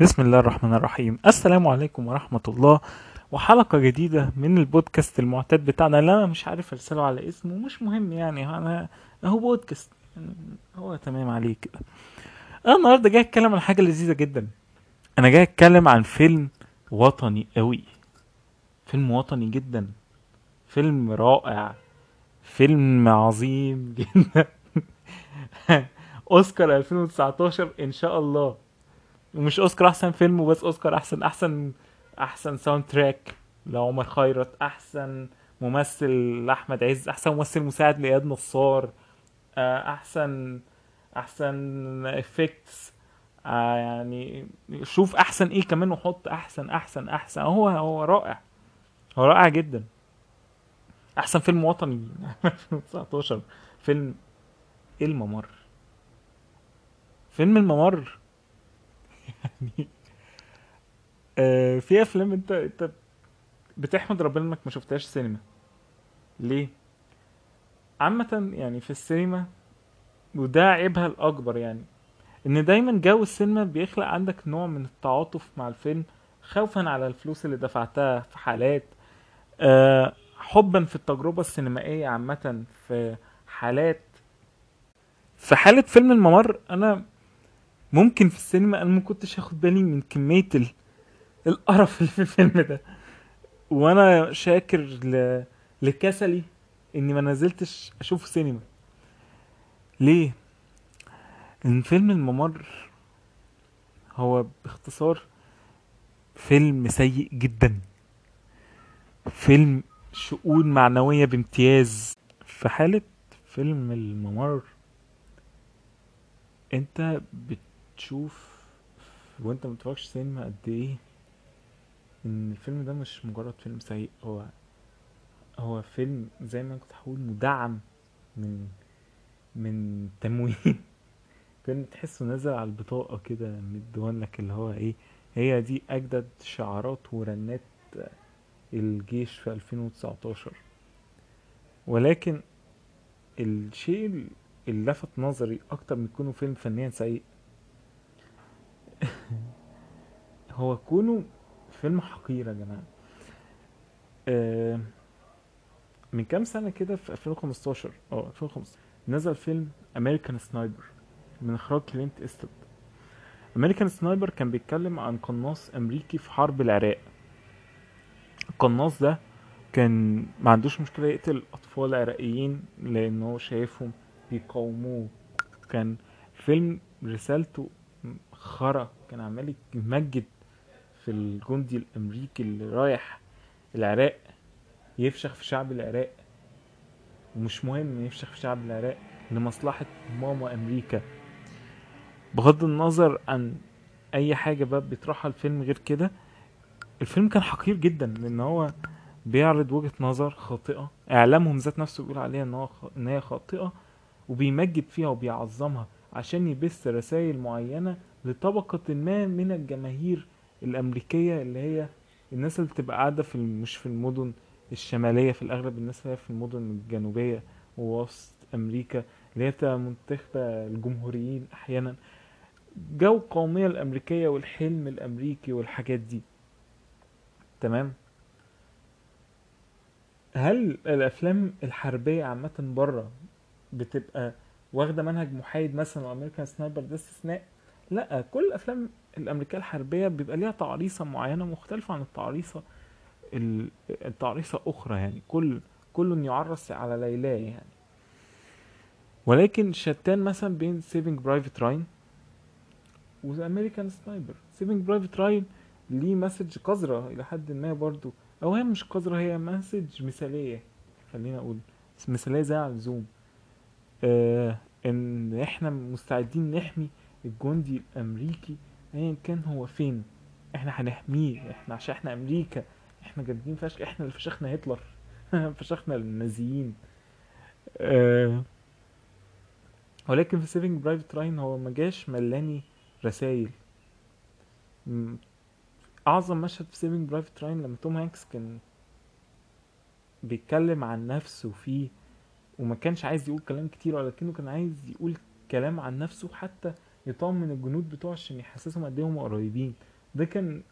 بسم الله الرحمن الرحيم. السلام عليكم ورحمة الله. وحلقة جديدة من البودكاست المعتاد بتاعنا. اللي أنا مش عارف أرسله على اسمه. مش مهم يعني. أنا هو بودكاست. يعني هو تمام عليه كده أنا النهاردة جاي أتكلم عن حاجة لذيذة جدا. أنا جاي أتكلم عن فيلم وطني قوي فيلم وطني جدا. فيلم رائع. فيلم عظيم جدا. أوسكار 2019 إن شاء الله. ومش أوسكار أحسن فيلم وبس أوسكار أحسن أحسن أحسن soundtrack لعمر خيرت أحسن ممثل لأحمد عز أحسن ممثل مساعد لإياد نصار آه، أحسن أحسن effects يعني شوف أحسن إيه كمان وحط أحسن أحسن أحسن. هو هو رائع. هو رائع جدا. أحسن فيلم وطني. 2019 فيلم الممر. فيلم الممر. يعني آه في أفلام انت أنت بتحمد ربنا إنك ما شفتهاش سينما ليه؟ عامة يعني في السينما وده عيبها الأكبر يعني إن دايما جو السينما بيخلق عندك نوع من التعاطف مع الفيلم خوفا على الفلوس اللي دفعتها في حالات آه حبا في التجربة السينمائية عامة في حالات. في حالة فيلم الممر أنا ممكن في السينما أنا ما كنتش هاخد بالي من كمية ال... القرف اللي في الفيلم ده. وأنا شاكر ل... لكسلي إني ما نزلتش أشوفه سينما. ليه؟ لأن فيلم الممر هو باختصار فيلم سيء جدا. فيلم شؤون معنوية بامتياز. في حالة فيلم الممر أنت بتشوف وانت ما بتتفرجش سينما قد إيه ان الفيلم ده مش مجرد فيلم سيء هو هو فيلم زي ما كنت هقول مدعم من من تموين. فيلم تحسه نازل على البطاقة كده مديون لك اللي هو إيه هي دي أجدد شعارات ورنات الجيش في 2019 ولكن الشيء اللي لفت نظري أكتر من كونه فيلم فنيا سيء هو كونه فيلم حقير يا جماعة. آه، من كام سنة كده في 2015 آه 2015 نزل فيلم American Sniper من إخراج كلينت إيستود. American Sniper كان بيتكلم عن قناص أمريكي في حرب العراق. القناص ده كان ما عندوش مشكلة يقتل أطفال عراقيين لأنه شايفهم بيقاوموه. كان فيلم رسالته خرا كان عمال يمجد في الجندي الأمريكي اللي رايح العراق يفشخ في شعب العراق ومش مهم يفشخ في شعب العراق لمصلحة ماما أمريكا بغض النظر عن أي حاجة بقى بيطرحها الفيلم غير كده الفيلم كان حقير جدا لأن هو بيعرض وجهة نظر خاطئة إعلامهم ذات نفسه بيقول عليها إن هو. إن هي خاطئة وبيمجد فيها وبيعظمها عشان يبث رسائل معينة لطبقة ما من الجماهير الأمريكية اللي هي الناس اللي بتبقى قاعدة في مش في المدن الشمالية في الأغلب الناس اللي هي في المدن الجنوبية ووسط أمريكا اللي هي بتبقى منتخبة الجمهوريين أحيانا. جو القومية الأمريكية والحلم الأمريكي والحاجات دي. تمام؟ هل الأفلام الحربية عامة بره بتبقى واخدة منهج محايد مثلا و American Sniper ده استثناء؟ لا كل الأفلام الأمريكية الحربية بيبقى ليها تعريصة معينة مختلفة عن التعريصة ال- التعريصة أخرى يعني. كل كل يعرس على ليلاه يعني. ولكن شتان مثلا بين Saving Private Ryan و American Sniper Saving Private Ryan ليه message قذرة إلى حد ما برضو. أو هي مش قذرة هي message مثالية. خلينا أقول مثالية زيادة عن اللزوم. آه إن إحنا مستعدين نحمي الجندي الأمريكي أيا كان هو فين. إحنا هنحميه إحنا عشان إحنا أمريكا إحنا جامدين فشخ إحنا اللي فشخنا هتلر. فشخنا النازيين. آه ولكن في Saving Private Ryan هو ما جاش ملاني رسايل. أعظم مشهد في Saving Private Ryan لما توم هانكس كان بيتكلم عن نفسه فيه وما كانش عايز يقول كلام كتير ولكنه كان عايز يقول كلام عن نفسه حتى يطمن الجنود بتوعه عشان يحسسهم قد إيه قريبين. ده كان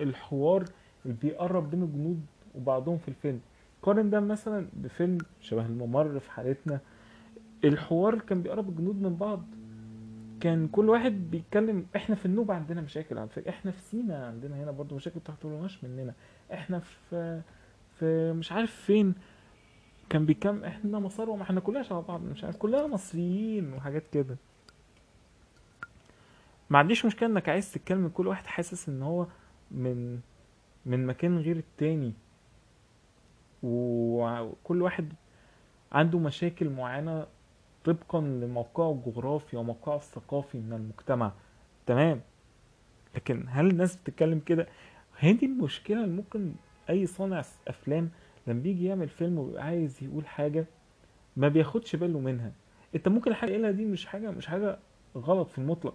الحوار اللي بيقرب بين الجنود وبعضهم في الفيلم. قارن ده مثلا بفيلم شبه الممر في حالتنا. الحوار كان بيقرب الجنود من بعض. كان كل واحد بيتكلم إحنا في النوبة عندنا مشاكل على فكرة. إحنا في سينا عندنا هنا برضو مشاكل تحتولناش مننا. إحنا في في مش عارف فين. كان بيكم إحنا مصر وما إحنا كلنا شبه بعض مش عارف كلنا مصريين وحاجات كده. ما عنديش مشكلة إنك عايز تتكلم كل واحد حاسس إن هو من من مكان غير التاني. وكل واحد عنده مشاكل معينة طبقا لموقعه الجغرافي وموقعه الثقافي من المجتمع. تمام؟ لكن هل الناس بتتكلم كده؟ هي دي المشكلة اللي ممكن أي صانع أفلام لما بيجي يعمل فيلم ويبقى عايز يقول حاجة ما بياخدش باله منها. أنت ممكن الحاجة اللي دي مش حاجة مش حاجة غلط في المطلق.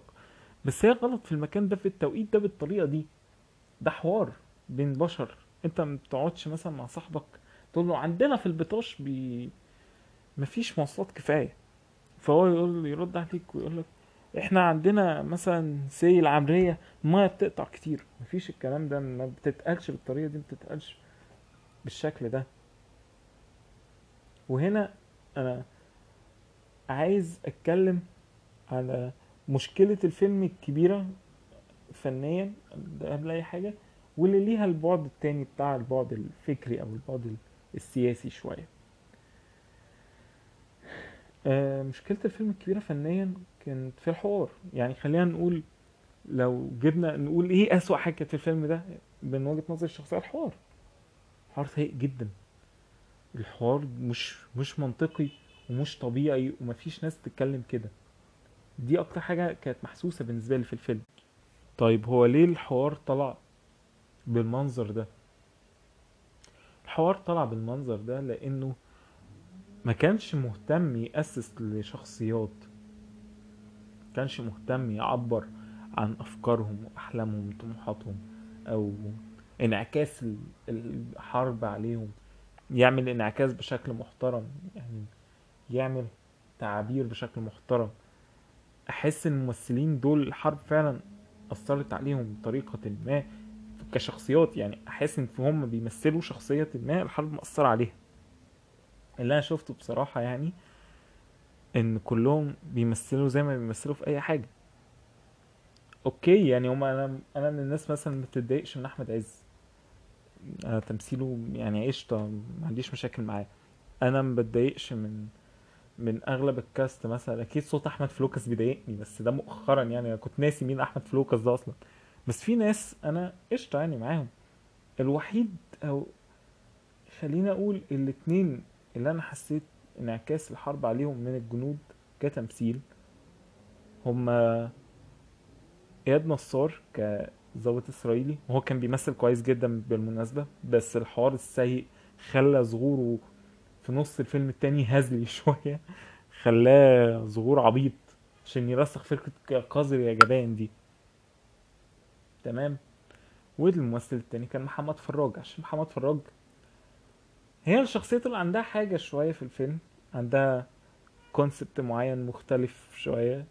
بس هي غلط في المكان ده في التوقيت ده بالطريقة دي. ده حوار بين بشر. انت ما بتقعدش مثلا مع صاحبك تقول له عندنا في البطاش بي مفيش مواصلات كفاية. فهو يقول يرد عليك ويقول لك إحنا عندنا مثلا سي العمريه الميه بتقطع كتير. مفيش الكلام ده ما بتتقالش بالطريقة دي ما بتتقالش بالشكل ده. وهنا أنا عايز أتكلم على مشكلة الفيلم الكبيرة فنيا قبل أي حاجة واللي ليها البعد التاني بتاع البعد الفكري أو البعد السياسي شوية. آه، مشكلة الفيلم الكبيرة فنيا كانت في الحوار. يعني خلينا نقول لو جبنا نقول إيه أسوأ حاجة كانت في الفيلم ده من وجهة نظر الشخصية الحوار. الحوار سيء جدا. الحوار مش مش منطقي ومش طبيعي ومفيش ناس تتكلم كده. دي أكتر حاجة كانت محسوسة بالنسبة لي في الفيلم. طيب هو ليه الحوار طلع بالمنظر ده؟ الحوار طلع بالمنظر ده لأنه ما كانش مهتم يأسس لشخصيات. كانش مهتم يعبر عن أفكارهم وأحلامهم وطموحاتهم أو انعكاس ال- الحرب عليهم. يعمل انعكاس بشكل محترم يعني يعمل تعابير بشكل محترم. أحس إن الممثلين دول الحرب فعلا أثرت عليهم بطريقة ما كشخصيات يعني أحس إن هم بيمثلوا شخصية ما الحرب مأثرة عليها. اللي أنا شفته بصراحة يعني إن كلهم بيمثلوا زي ما بيمثلوا في أي حاجة. okay يعني هما أنا أنا من الناس مثلا ما بتتضايقش من أحمد عز. أنا تمثيله يعني قشطة ما عنديش مشاكل معاه. أنا ما بتضايقش من من أغلب ال cast مثلا أكيد صوت أحمد فلوكس بيضايقني بس ده مؤخرا يعني أنا كنت ناسي مين أحمد فلوكس ده أصلا. بس في ناس أنا قشطة يعني معاهم. الوحيد أو خلينا أقول الاتنين اللي أنا حسيت انعكاس الحرب عليهم من الجنود كتمثيل هما إياد نصار كظابط إسرائيلي وهو كان بيمثل كويس جدا بالمناسبة بس الحوار السيء خلى ظهوره في نص الفيلم التاني هزلي شوية خلاه ظهور عبيط عشان يرسخ فكرة قذر يا جبان دي. تمام؟ والممثل التاني كان محمد فراج. عشان محمد فراج هي الشخصية اللي عندها حاجة شوية في الفيلم عندها كونسبت معين مختلف شوية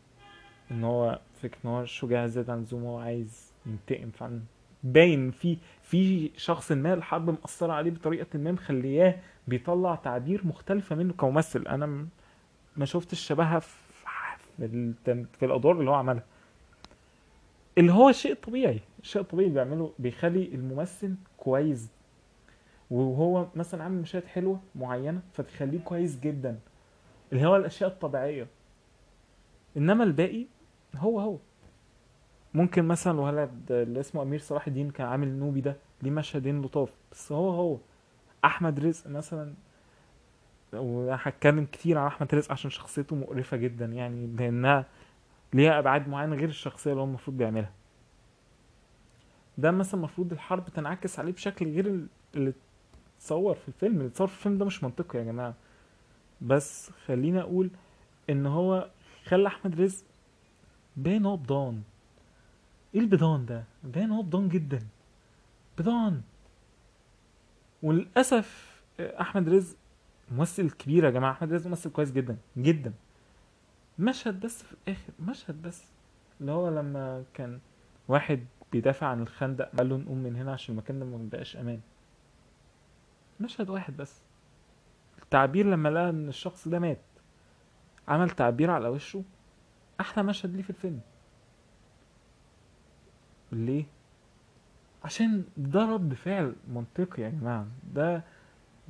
إن هو فكرة إن هو شجاع زيادة عن اللزوم هو عايز ينتقم فعلا. باين في في شخص ما الحرب مأثرة عليه بطريقة ما مخلياه بيطلع تعبير مختلفة منه كممثل. أنا م- ما شفتش شبهها في في, الأدوار اللي هو عملها. اللي هو شيء طبيعي الشيء الطبيعي اللي بيعمله بيخلي الممثل كويس. وهو مثلا عامل مشاهد حلوة معينة فتخليه كويس جدا. اللي هو الأشياء الطبيعية. إنما الباقي هو هو. ممكن مثلا الولد اللي اسمه أمير صلاح الدين كان عامل نوبي ده ليه مشهدين لطاف بس هو هو. أحمد رزق مثلا وهتكلم كتير عن أحمد رزق عشان شخصيته مقرفة جدا يعني لأنها ليها أبعاد معينة غير الشخصية اللي هو المفروض بيعملها. ده مثلا المفروض الحرب تنعكس عليه بشكل غير ال- اللي اتصور في الفيلم. اللي اتصور في الفيلم ده مش منطقي يا جماعة. بس خليني أقول إن هو خلى أحمد رزق باين هو إيه البضان ده؟ باين هو بضان جدا. بضان وللأسف أحمد رزق ممثل كبير يا جماعة. أحمد رزق ممثل كويس جدا جدا. مشهد بس في الآخر مشهد بس. اللي هو لما كان واحد بيدافع عن الخندق قال له نقوم من هنا عشان المكان ده ما بقاش أمان. مشهد واحد بس. التعبير لما لقى إن الشخص ده مات عمل تعبير على وشه أحلى مشهد ليه في الفيلم. ليه؟ عشان ده رد فعل منطقي يا جماعة. ده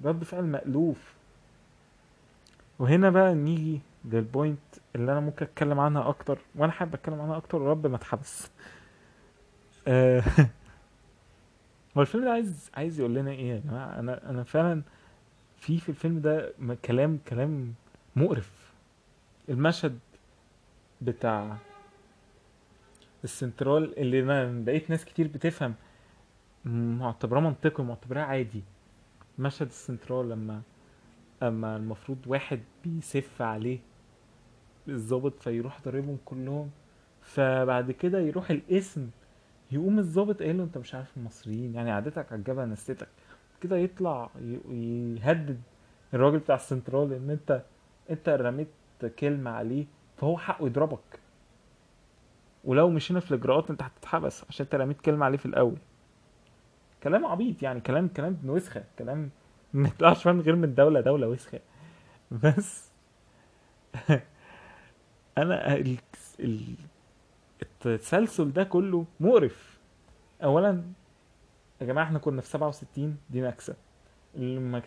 رد فعل مألوف. وهنا بقى نيجي للبوينت اللي أنا ممكن أتكلم عنها أكتر وأنا حابب أتكلم عنها أكتر ورب ما اتحبس آه، هو الفيلم ده عايز عايز يقول لنا إيه يا جماعة؟ أنا أنا فعلا في في الفيلم ده كلام كلام مقرف. المشهد بتاع السنترال اللي ما بقيت ناس كتير بتفهم معتبراه منطقي معتبراه عادي. مشهد السنترال لما اما المفروض واحد بيسف عليه الظابط فيروح ضاربهم كلهم فبعد كده يروح القسم يقوم الظابط قايل له انت مش عارف المصريين يعني عادتك على الجبهة نستك كده يطلع يهدد الراجل بتاع السنترال ان انت انت رميت كلمة عليه فهو حقه يضربك. ولو مشينا في الإجراءات أنت هتتحبس عشان انت رميت كلمة عليه في الأول. كلام عبيط يعني كلام كلام وسخه كلام ما يطلعش من غير من دولة دولة وسخة. بس أنا ال... ال... التسلسل ده كله مقرف. اولا يا جماعة إحنا كنا في 67 دي نكسه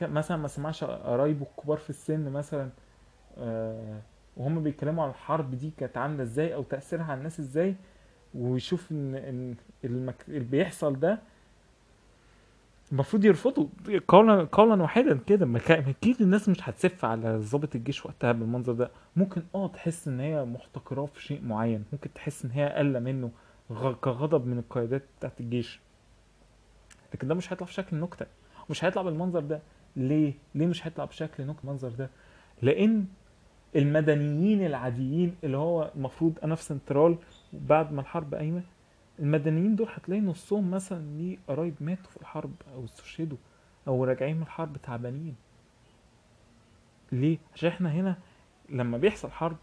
مثلا ما سمعش قرايبه الكبار في السن مثلا آه وهم بيتكلموا عن الحرب دي كانت عاملة إزاي أو تأثيرها على الناس إزاي ويشوف إن إن المك... اللي بيحصل ده المفروض يرفضوا قولا قولا واحدا كده. أكيد الناس مش هتسف على ضابط الجيش وقتها بالمنظر ده. ممكن آه تحس إن هي محتقراه في شيء معين. ممكن تحس إن هي أقل منه كغضب من القيادات بتاعت الجيش. لكن ده مش هيطلع في شكل نكتة. مش هيطلع بالمنظر ده. ليه؟ ليه مش هيطلع بشكل نكته المنظر ده؟ لأن المدنيين العاديين اللي هو المفروض أنا في سنترال بعد ما الحرب قايمة المدنيين دول هتلاقي نصهم مثلا ليه قرايب ماتوا في الحرب أو استشهدوا أو راجعين من الحرب تعبانين. ليه؟ عشان إحنا هنا لما بيحصل حرب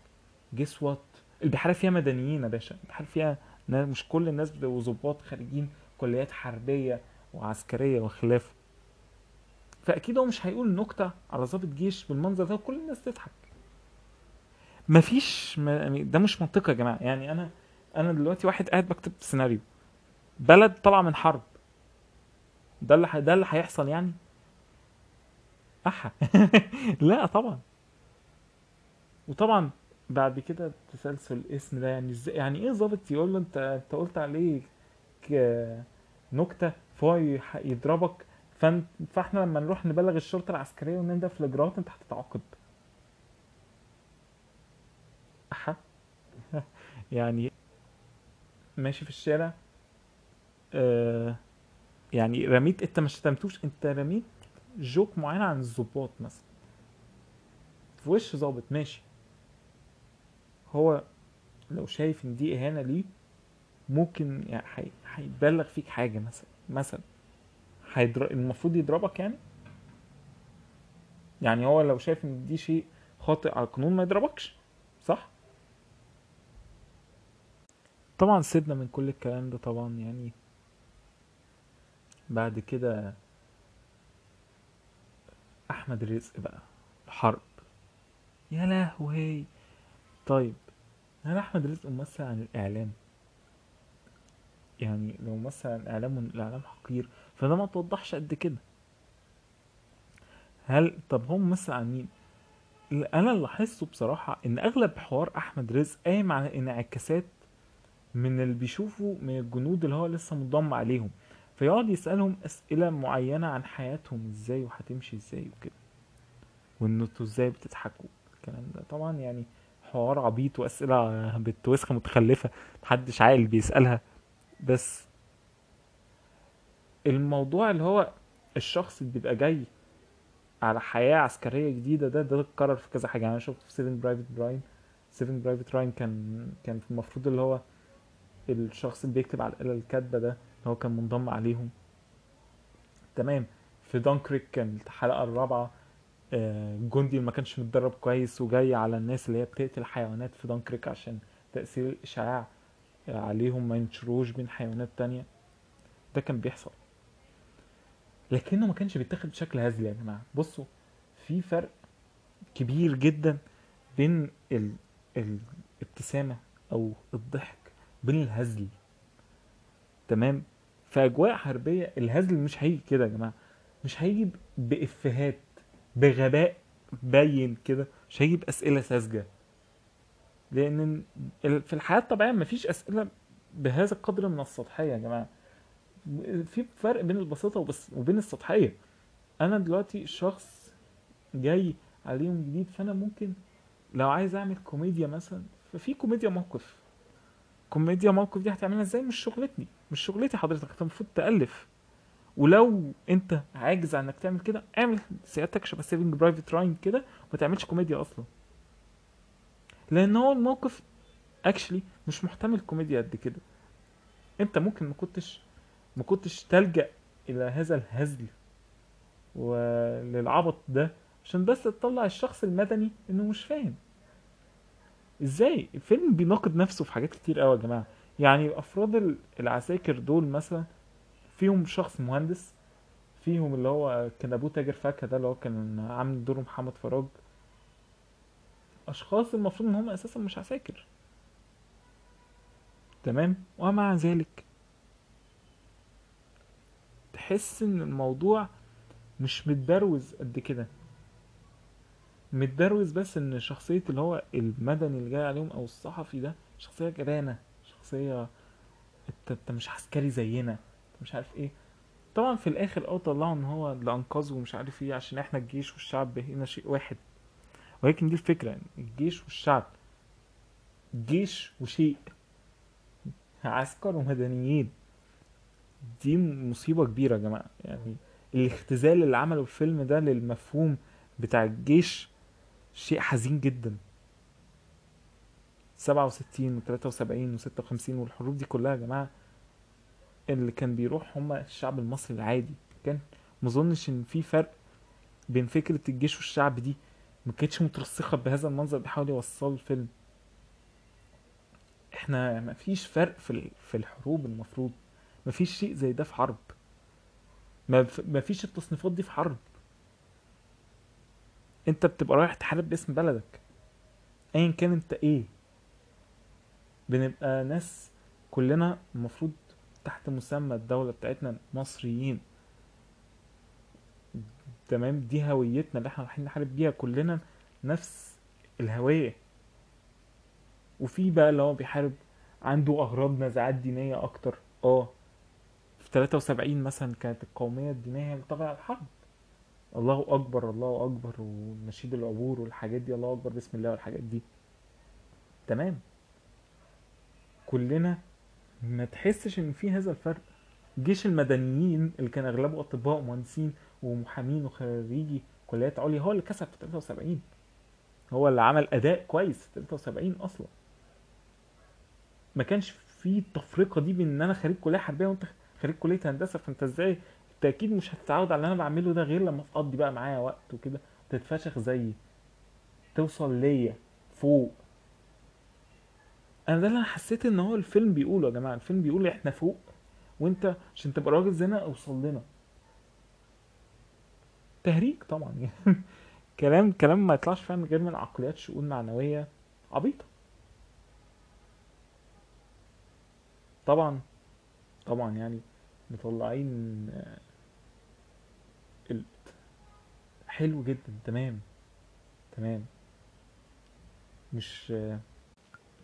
جيس وات البحيرة فيها مدنيين يا باشا. البحيرة فيها مش كل الناس بيبقوا ظباط خارجين كليات حربية وعسكرية وخلافة. فأكيد هو مش هيقول نكتة على ضابط جيش بالمنظر ده وكل الناس تضحك. مفيش يعني ده مش منطقي يا جماعة. يعني أنا أنا دلوقتي واحد قاعد بكتب سيناريو بلد طالعة من حرب. ده اللي ح- ده اللي هيحصل يعني؟ أحا. لا طبعا. وطبعا بعد كده تسلسل الاسم ده يعني إزاي يعني إيه ظابط يقول له أنت أنت قلت عليه ك- نكتة فهو يضربك. فإحنا لما نروح نبلغ الشرطة العسكرية ونبدا في الاجراءات أنت هتتعاقب. احا يعني ماشي في الشارع. آه يعني رميت انت ما شتمتوش انت رميت جوك معين عن الضباط مثلا. في وش ظابط؟ ماشي. هو لو شايف ان دي اهانة ليه ممكن يعني هي- هيبلغ فيك حاجة مثلا مثلا. هيدر... المفروض يضربك يعني؟ يعني هو لو شايف ان دي شيء خاطئ على القانون ما يضربكش صح طبعا سيبنا من كل الكلام ده طبعا يعني بعد كده أحمد رزق بقى الحرب يا لهوي. طيب هل أحمد رزق ممثل عن الإعلام؟ يعني لو ممثل عن اعلام الإعلام حقير فده ما توضحش قد كده. هل طب هو ممثل عن مين؟ أنا اللي لاحظته بصراحة إن أغلب حوار أحمد رزق قايم على انعكاسات من اللي بيشوفوا من الجنود اللي هو لسه منضم عليهم. فيقعد يسألهم أسئلة معينة عن حياتهم إزاي وهتمشي إزاي وكده. وإن أنتوا إزاي بتضحكوا الكلام ده. طبعا يعني حوار عبيط وأسئلة بنت وسخة متخلفة محدش عاقل بيسألها. بس الموضوع اللي هو الشخص اللي بيبقى جاي على حياة عسكرية جديدة ده ده اتكرر في كذا حاجة. يعني أنا شفت في Saving Private Ryan Saving Private Ryan كان كان المفروض اللي هو الشخص اللي بيكتب على الآلة الكاتبة ده اللي هو كان منضم عليهم. تمام. في دانكريك كان الحلقة الرابعة آه، جندي ما كانش متدرب كويس وجاي على الناس اللي هي بتقتل حيوانات في دانكريك عشان تأثير الإشعاع عليهم ما ينشروش بين حيوانات تانية. ده كان بيحصل. لكنه ما كانش بيتاخد بشكل هزلي يا جماعة. بصوا في فرق كبير جدا بين ال... الابتسامة أو الضحك بين الهزل تمام؟ في أجواء حربية الهزل مش هيجي كده يا جماعة. مش هيجي بإفيهات بغباء باين كده. مش هيجي بأسئلة ساذجة. لأن في الحياة الطبيعية مفيش أسئلة بهذا القدر من السطحية يا جماعة. في فرق بين البساطة وبس وبين السطحية. أنا دلوقتي شخص جاي عليهم جديد فأنا ممكن لو عايز أعمل كوميديا مثلا ففي كوميديا موقف. كوميديا موقف دي هتعملها إزاي؟ مش شغلتني. مش شغلتي حضرتك. انت المفروض تألف. ولو انت عاجز عن إنك تعمل كده اعمل سيادتك شبه Saving Private Ryan كده وما تعملش كوميديا أصلا. لأن هو الموقف actually مش محتمل كوميديا قد كده. انت ممكن ما كنتش ما كنتش تلجأ إلى هذا الهزل وللعبط ده عشان بس تطلع الشخص المدني إنه مش فاهم. إزاي؟ الفيلم بيناقض نفسه في حاجات كتير قوي يا جماعة. يعني أفراد ال- العساكر دول مثلا فيهم شخص مهندس فيهم اللي هو كان ابوه تاجر فاكهة ده اللي هو كان عامل دوره محمد فراج. أشخاص المفروض إن هم أساسا مش عساكر. تمام؟ ومع ذلك تحس إن الموضوع مش متبروز قد كده. متبروز بس إن شخصية اللي هو المدني اللي جاي عليهم أو الصحفي ده شخصية جبانة شخصية أنت أنت مش عسكري زينا أنت مش عارف إيه. طبعا في الآخر أه طلعوا إن هو اللي أنقذه ومش عارف إيه عشان إحنا الجيش والشعب هنا شيء واحد. ولكن دي الفكرة يعني الجيش والشعب جيش وشيء عسكر ومدنيين. دي مصيبة كبيرة يا جماعة. يعني الاختزال اللي عمله الفيلم ده للمفهوم بتاع الجيش شيء حزين جدا. سبعة وستين وتلاتة وسبعين وستة وخمسين والحروب دي كلها يا جماعة اللي كان بيروح هما الشعب المصري العادي. كان مظنش إن في فرق بين فكرة الجيش والشعب دي. ما كانتش مترسخة بهذا المنظر بيحاول يوصله الفيلم. إحنا ما فيش فرق في في الحروب المفروض. ما فيش شيء زي ده في حرب. ما فيش التصنيفات دي في حرب. انت بتبقى رايح تحارب باسم بلدك. ايا كان انت إيه. بنبقى ناس كلنا المفروض تحت مسمى الدولة بتاعتنا مصريين. تمام؟ دي هويتنا اللي إحنا رايحين نحارب بيها. كلنا نفس الهوية. وفي بقى اللي هو بيحارب عنده أغراض نزاعات دينية أكتر. آه في 73 مثلا كانت القومية الدينية هي اللي على الحرب. الله أكبر الله أكبر ونشيد العبور والحاجات دي الله أكبر بسم الله والحاجات دي. تمام. كلنا ما تحسش إن في هذا الفرق. جيش المدنيين اللي كان أغلبه أطباء ومهندسين ومحامين وخريجي كليات عليا هو اللي كسب في 73 هو اللي عمل أداء كويس في 73 أصلا. ما كانش في التفرقه دي بين إن أنا خريج كلية حربية وأنت خريج كلية هندسة فأنت إزاي انت أكيد مش هتتعود على اللي أنا بعمله ده غير لما تقضي بقى معايا وقت وكده. تتفشخ زيي. توصل ليا. فوق. أنا ده اللي أنا حسيت ان هو الفيلم بيقوله يا جماعة. الفيلم بيقول إحنا فوق. وانت عشان تبقى راجل زينا اوصل لنا. تهريج طبعا. يعني كلام كلام ما يطلعش فعلا غير من عقليات شؤون معنوية عبيطة. طبعا. طبعا يعني مطلعين ال- حلو جدا تمام. تمام. مش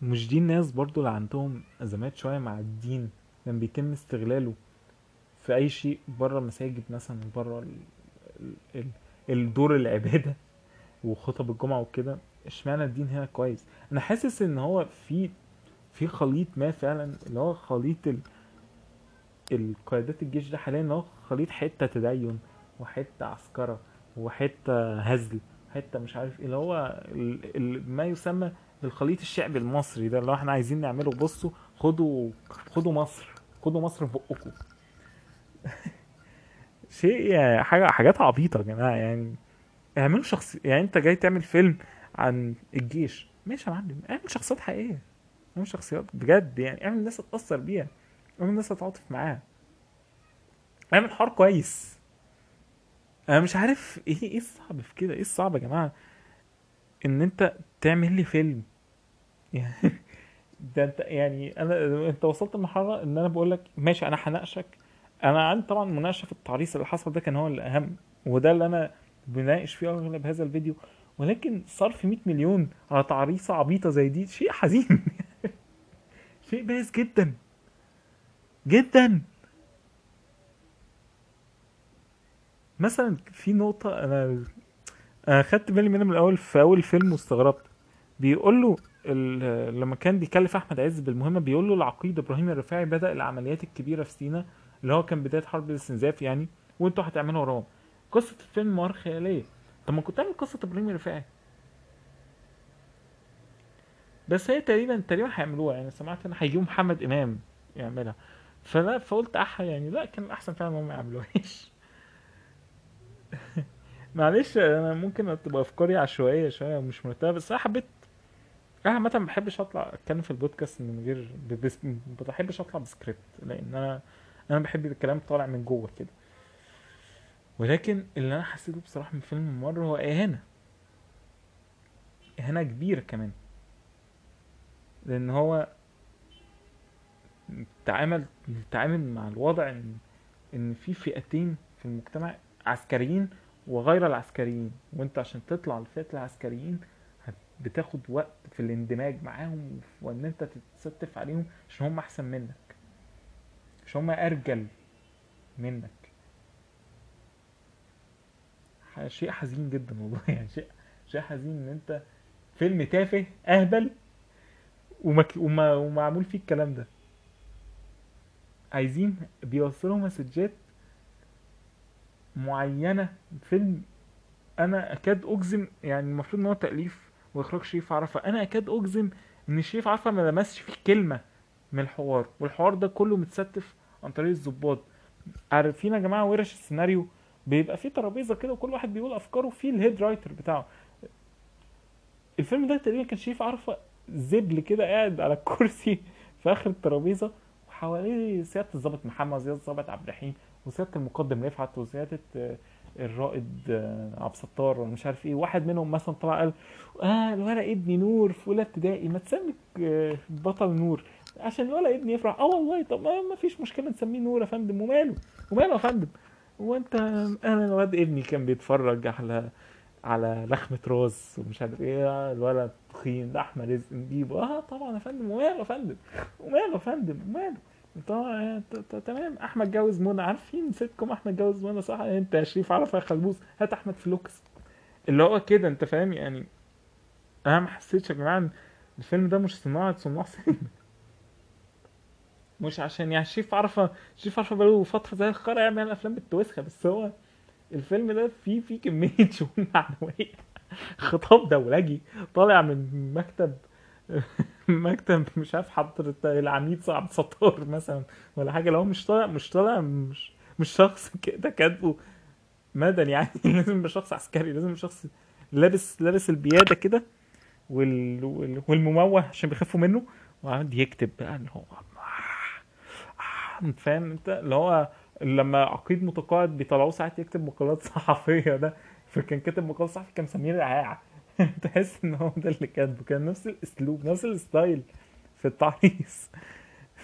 مش دي الناس برضو اللي عندهم أزمات شوية مع الدين لما بيتم استغلاله في أي شيء بره المساجد مثلا بره ال... ال... ال... الدور العبادة وخطب الجمعة وكده اشمعنى الدين هنا كويس؟ أنا حاسس إن هو في في خليط ما فعلا اللي هو خليط ال... القيادات الجيش ده حاليا اللي هو خليط حتة تدين. وحتة عسكرة وحتة هزل حتة مش عارف إيه اللي هو. ما يسمى الخليط الشعبي المصري ده اللي إحنا عايزين نعمله بصوا خدوا خدوا مصر خدوا مصر في بقكم. شيء يعني حاجة حاجات عبيطة يا جماعة يعني اعملوا شخص يعني أنت جاي تعمل فيلم عن الجيش. ماشي يا معلم اعمل شخصيات حقيقية اعمل شخصيات بجد يعني اعمل الناس تتأثر بيها اعمل الناس تتعاطف معاها. اعمل حوار كويس. أنا مش عارف إيه إيه الصعب في كده؟ إيه الصعب يا جماعة؟ إن أنت تعمل لي فيلم. يعني ده أنت يعني أنا أنت وصلت لمرحلة إن أنا بقول لك ماشي أنا هناقشك. أنا عندي طبعا مناقشة في التعريس اللي حصل ده كان هو الأهم وده اللي أنا بناقش فيه اغلب هذا الفيديو. ولكن صرف 100 مليون على تعريصة عبيطة زي دي شيء حزين. شيء بائس جدا. جدا. مثلا في نقطة أنا أنا خدت بالي منها من الأول في أول فيلم واستغربت. بيقول له ال- لما كان بيكلف أحمد عز بالمهمة بيقول له العقيد إبراهيم الرفاعي بدأ العمليات الكبيرة في سينا اللي هو كان بداية حرب الاستنزاف يعني وأنتوا هتعملوا وراهم. قصة الفيلم موارد خيالية. طب ما كنت تعمل قصة إبراهيم الرفاعي؟ بس هي تقريبا تقريبا هيعملوها. يعني سمعت إن هيجيبوا محمد إمام يعملها. فلا فقلت اح يعني لا كان أحسن فعلا هم ما يعملوهاش. معلش أنا ممكن تبقى أفكاري عشوائية شوية ومش مرتبة بس أنا حبيت أنا عامة ما بحبش أطلع أتكلم في البودكاست من غير بس ما بحبش أطلع بسكريبت لأن أنا أنا بحب الكلام طالع من جوه كده. ولكن اللي أنا حسيته بصراحة من فيلم الممر هو إهانة. إهانة كبيرة كمان. لأن هو تعامل تعامل مع الوضع إن إن في فئتين في المجتمع عسكريين وغير العسكريين. وانت عشان تطلع لفئة العسكريين بتاخد وقت في الاندماج معاهم وان انت تتستف عليهم عشان هم أحسن منك. عشان هم أرجل منك. شيء حزين جدا والله. يعني شيء شيء حزين إن انت فيلم تافه أهبل ومك... وما... ومعمول فيه الكلام ده. عايزين بيوصلوا مسجات معينة فيلم أنا أكاد أجزم يعني المفروض إن هو تأليف وإخراج شريف عرفة. أنا أكاد أجزم إن شريف عرفة ما لمسش فيه كلمة من الحوار والحوار ده كله متستف عن طريق الضباط. عارفين يا جماعة ورش السيناريو؟ بيبقى فيه ترابيزة كده وكل واحد بيقول أفكاره فيه ال head writer بتاعه. الفيلم ده تقريبا كان شريف عرفة زبل كده قاعد على الكرسي في آخر الترابيزة وحواليه سيادة الضابط محمد وسياده الضابط عبد الرحيم. وسياده المقدم رفعت وسياده آه، الرائد آه، عبد الستار ولا مش عارف إيه. واحد منهم مثلا طلع قال آه الولد ابني نور في أولى ابتدائي ما تسمي آه، بطل نور. عشان الولد ابني يفرح. آه والله طب ما فيش مشكلة نسميه نور يا فندم. وماله؟ وماله يا فندم؟ هو انت أنا الواد ابني كان بيتفرج على على لخمة راس ومش عارف إيه. الولد تخين احمد رزق بيبو آه طبعا يا فندم. وماله يا فندم؟ وماله يا فندم؟ وماله؟ ت- تمام. أحمد جوز منى عارفين سيتكم أحمد جوز منى صح؟ أنت يا شريف عرفه يا خلبوس هات أحمد فلوكس. اللي هو كده أنت فاهم؟ يعني أنا ما حسيتش يا جماعة الفيلم ده مش صناعة صناع سينما. مش عشان يعني شريف عرفه شريف عرفه بقاله فترة زي الخرا يعمل أفلام بالتوسخه بس هو الفيلم ده فيه فيه كمية شؤون معنوية. خطاب دولجي طالع من مكتب مكتب مش عارف حضرة العميد صعب ستار مثلا ولا حاجة لو مش طالع مش طالع مش مش شخص كده كاتبه مدني يعني لازم يبقى شخص عسكري لازم شخص لابس لابس البيادة كده وال... وال... والمموه عشان بيخافوا منه وقعد يكتب بقى اللي هو فاهم أنت؟ اللي هو لما عقيد متقاعد بيطلعوه ساعات يكتب مقالات صحفية ده فكان كاتب مقال صحفي كان مسميه رعاع تحس إن هو ده اللي كاتبه. كان نفس الأسلوب نفس الستايل في التعريس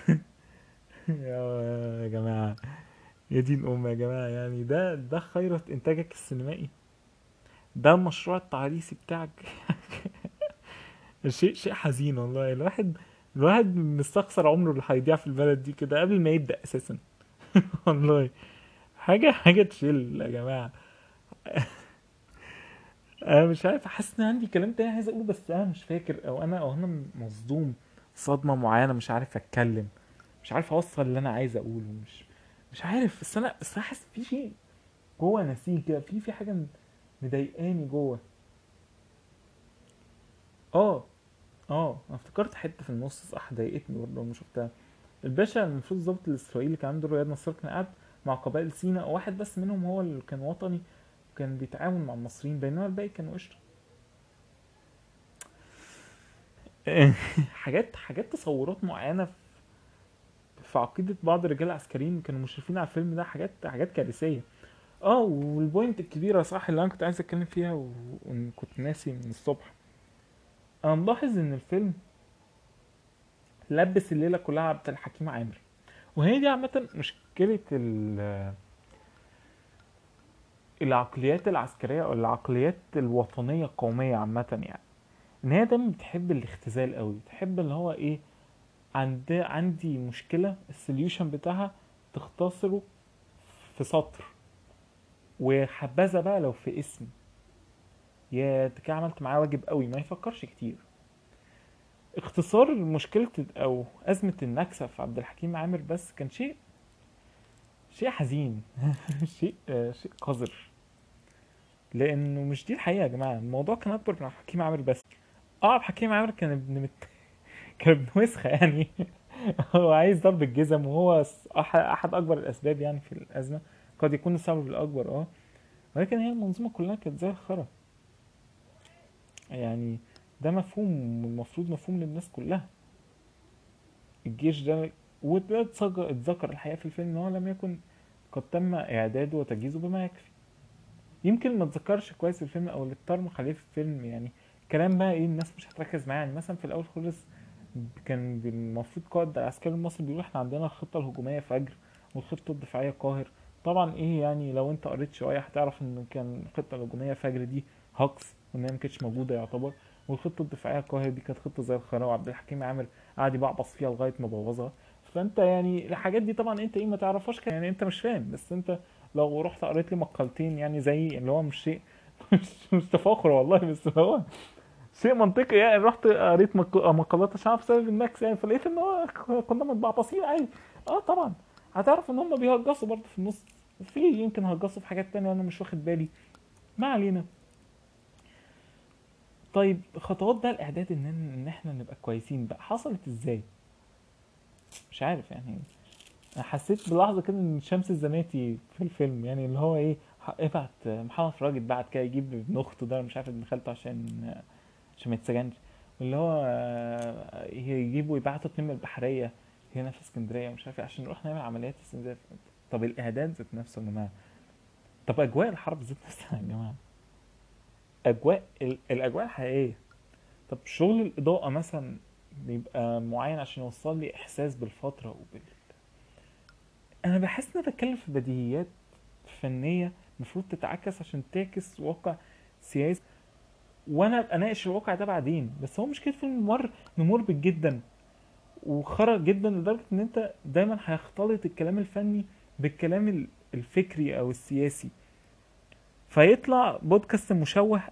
يا جماعة يا دين أم يا جماعة يعني ده ده خيرة إنتاجك السينمائي. ده المشروع التعريسي بتاعك. شيء شيء حزين والله. الواحد الواحد مستخسر عمره اللي هيضيع في البلد دي كده قبل ما يبدأ أساسا. والله. حاجة حاجة تشيل يا جماعة. أنا مش عارف حاسس إن عندي كلام تاني عايز أقوله بس أنا مش فاكر. أو أنا أو أنا مصدوم صدمة معينة مش عارف أتكلم مش عارف أوصل اللي أنا عايز أقوله مش مش عارف. بس أنا بس حاسس في شيء جوه نسيج كده في في حاجة مضايقاني جوه. آه آه أنا افتكرت حتة في النص صح؟ ضايقتني برضه لما شفتها. الباشا المفروض الضابط الإسرائيلي كان عنده رياض نصار كان قاعد مع قبائل سيناء واحد بس منهم هو اللي كان وطني. وكان بيتعاون مع المصريين بينما الباقي كانوا قشطة. حاجات حاجات تصورات معينة في في عقيدة بعض الرجال العسكريين كانوا مشرفين على الفيلم ده حاجات حاجات كارثية. آه والبوينت الكبيرة صح اللي أنا كنت عايز أتكلم فيها وكنت ناسي من الصبح. أنا ملاحظ إن الفيلم لبس الليلة كلها عبد الحكيم عامر. وهي دي عامة مشكلة ال- العقليات العسكرية أو العقليات الوطنية القومية عامة يعني. إن هي دايما بتحب الاختزال قوي بتحب اللي هو إيه عند عندي مشكلة السوليوشن بتاعها تختصره في سطر. وحبذا بقى لو في اسم. يا كده عملت معاه واجب قوي ما يفكرش كتير. اختصار مشكلة أو أزمة النكسة في عبد الحكيم عامر بس كان شيء شيء حزين. شيء آه، شيء قذر. لأنه مش دي الحقيقة يا جماعة. الموضوع كان أكبر من الحكيم عامر بس. آه الحكيم عامر كان ابن مت... كان ابن وسخة يعني. هو عايز ضرب الجزم وهو أحد أكبر الأسباب يعني في الأزمة. قد يكون السبب الأكبر آه. ولكن هي المنظومة كلها كانت زي الخرا. يعني ده مفهوم المفروض مفهوم للناس كلها. الجيش ده وده اتذكر اتذكر الحقيقة في الفيلم إن هو لم يكن قد تم إعداده وتجهيزه بما يكفي. يمكن ما اتذكرش كويس في الفيلم أو اللي اضطر خليه في الفيلم يعني كلام بقى إيه الناس مش هتركز معاه. يعني مثلا في الأول خالص كان المفروض قائد العسكري المصري بيقول إحنا عندنا الخطة الهجومية فجر والخطة الدفاعية قاهر. طبعا إيه يعني لو أنت قريت شوية هتعرف إن كان الخطة الهجومية فجر دي hoax وإن هي ما كانتش موجودة يعتبر. والخطة الدفاعية قاهر دي كانت خطة زي الخرا وعبد الحكيم عامر قعد يبعبص فيها لغاية ما بوظها. فأنت يعني الحاجات دي طبعا أنت إيه ما تعرفهاش يعني أنت مش فاهم. بس أنت لو رحت قريت لي مقالتين يعني زي اللي هو مش شيء مش مش تفاخر والله بس هو شيء منطقي يعني. رحت قريت مق- مقالات عشان أعرف سبب النكسة يعني. فلقيت إن هو كنا متبعبصين عادي. آه طبعا. هتعرف إن هم بيهجصوا برضه في النص. في يمكن هجصوا في حاجات تانية وأنا مش واخد بالي. ما علينا. طيب خطوات بقى الإعداد إن إن إحنا نبقى كويسين بقى. حصلت إزاي؟ مش عارف يعني. أنا حسيت بلحظة كده إن شمس الزناتي في الفيلم يعني اللي هو إيه ابعت محمد فراج بعت كده يجيب ابن اخته ده مش عارف ابن خالته عشان عشان ما يتسجنش. واللي هو يجيبوا يبعتوا اتنين من البحرية هنا في اسكندرية مش عارف إيه عشان نروح نعمل عمليات اسكندرية. طب الاعداد ذات نفسه يا جماعة؟ طب أجواء الحرب ذات نفسها يا جماعة؟ أجواء ال- الأجواء الحقيقية. طب شغل الإضاءة مثلا بيبقى معين عشان يوصل لي إحساس بالفترة وبال أنا بحس إن بتكلم في بديهيات فنية المفروض تتعكس عشان تعكس واقع سياسي. وأنا ابقى ناقش الواقع ده بعدين بس هو مشكلة فيلم مر مربك جدا وخرج جدا لدرجة إن أنت دايما هيختلط الكلام الفني بالكلام ال- الفكري أو السياسي. فيطلع بودكاست مشوه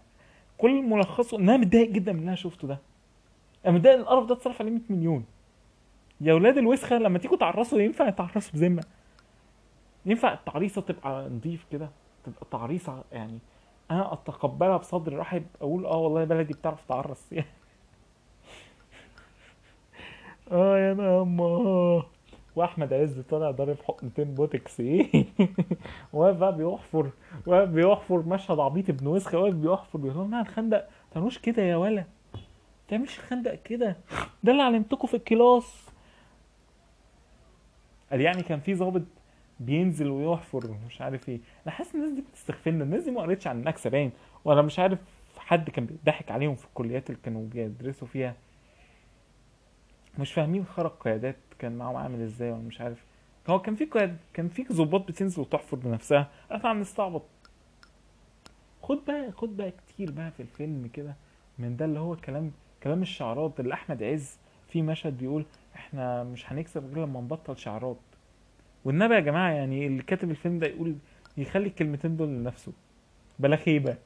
كل ملخصه. ان أنا متضايق جدا من اللي أنا شفته ده. أنا متضايق إن القرف ده اتصرف عليه 100 مليون. يا ولاد الوسخة لما تيجوا تعرسوا ينفع تعرسوا بذمة؟ ينفع التعريصة تبقى نضيف كده؟ تبقى تعريصة يعني أنا أتقبلها بصدر رحب أقول آه والله بلدي بتعرف تعرس يعني آه يا ماما وأحمد عز طالع ضارب حقنتين بوتكس إيه؟ واقف بقى بيحفر واقف بيحفر مشهد عبيط ابن وسخه واقف بيحفر بيقول لهم الخندق تعملوش كده يا ولا. تعملش الخندق كده. ده اللي علمتكم في ال class. قال يعني كان في ضابط بينزل ويحفر ومش عارف إيه. أنا حاسس الناس دي بتستغفلنا. الناس دي ما قريتش عن النكسة باين. ولا مش عارف حد كان بيضحك عليهم في الكليات اللي كانوا بيدرسوا فيها. مش فاهمين خرق قيادات كان معاهم عامل إزاي ولا مش عارف. هو كان في قياد كان في ضباط بتنزل وتحفر بنفسها. إحنا عم نستعبط خد بقى خد بقى كتير بقى في الفيلم كده من ده اللي هو كلام كلام الشعارات اللي أحمد عز في مشهد بيقول إحنا مش هنكسب غير لما نبطل شعارات. والنبي يا جماعة يعني اللي كاتب الفيلم ده يقول يخلي الكلمتين دول لنفسه. بلا خيبة.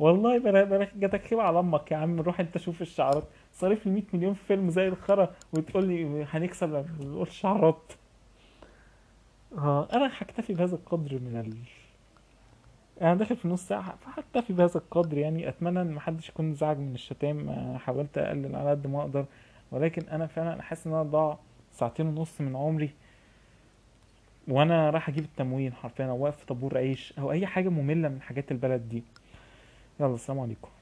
والله بلا بلا جاتك خيبة على أمك يا عم. روح أنت شوف الشعارات. صارف لي 100 مليون في فيلم زي الخرا وتقول لي هنكسب. نقول شعارات. آه أنا هكتفي بهذا القدر من ال أنا داخل في نص ساعة فهكتفي بهذا القدر يعني. أتمنى إن محدش يكون زعج من الشتام آه، حاولت أقلل على قد ما أقدر. ولكن أنا فعلا حاسس إن أنا ضاع ساعتين ونص من عمري. وأنا رايح أجيب التموين حرفيا أو واقف في طابور عيش أو أي حاجة مملة من حاجات البلد دي. يلا السلام عليكم.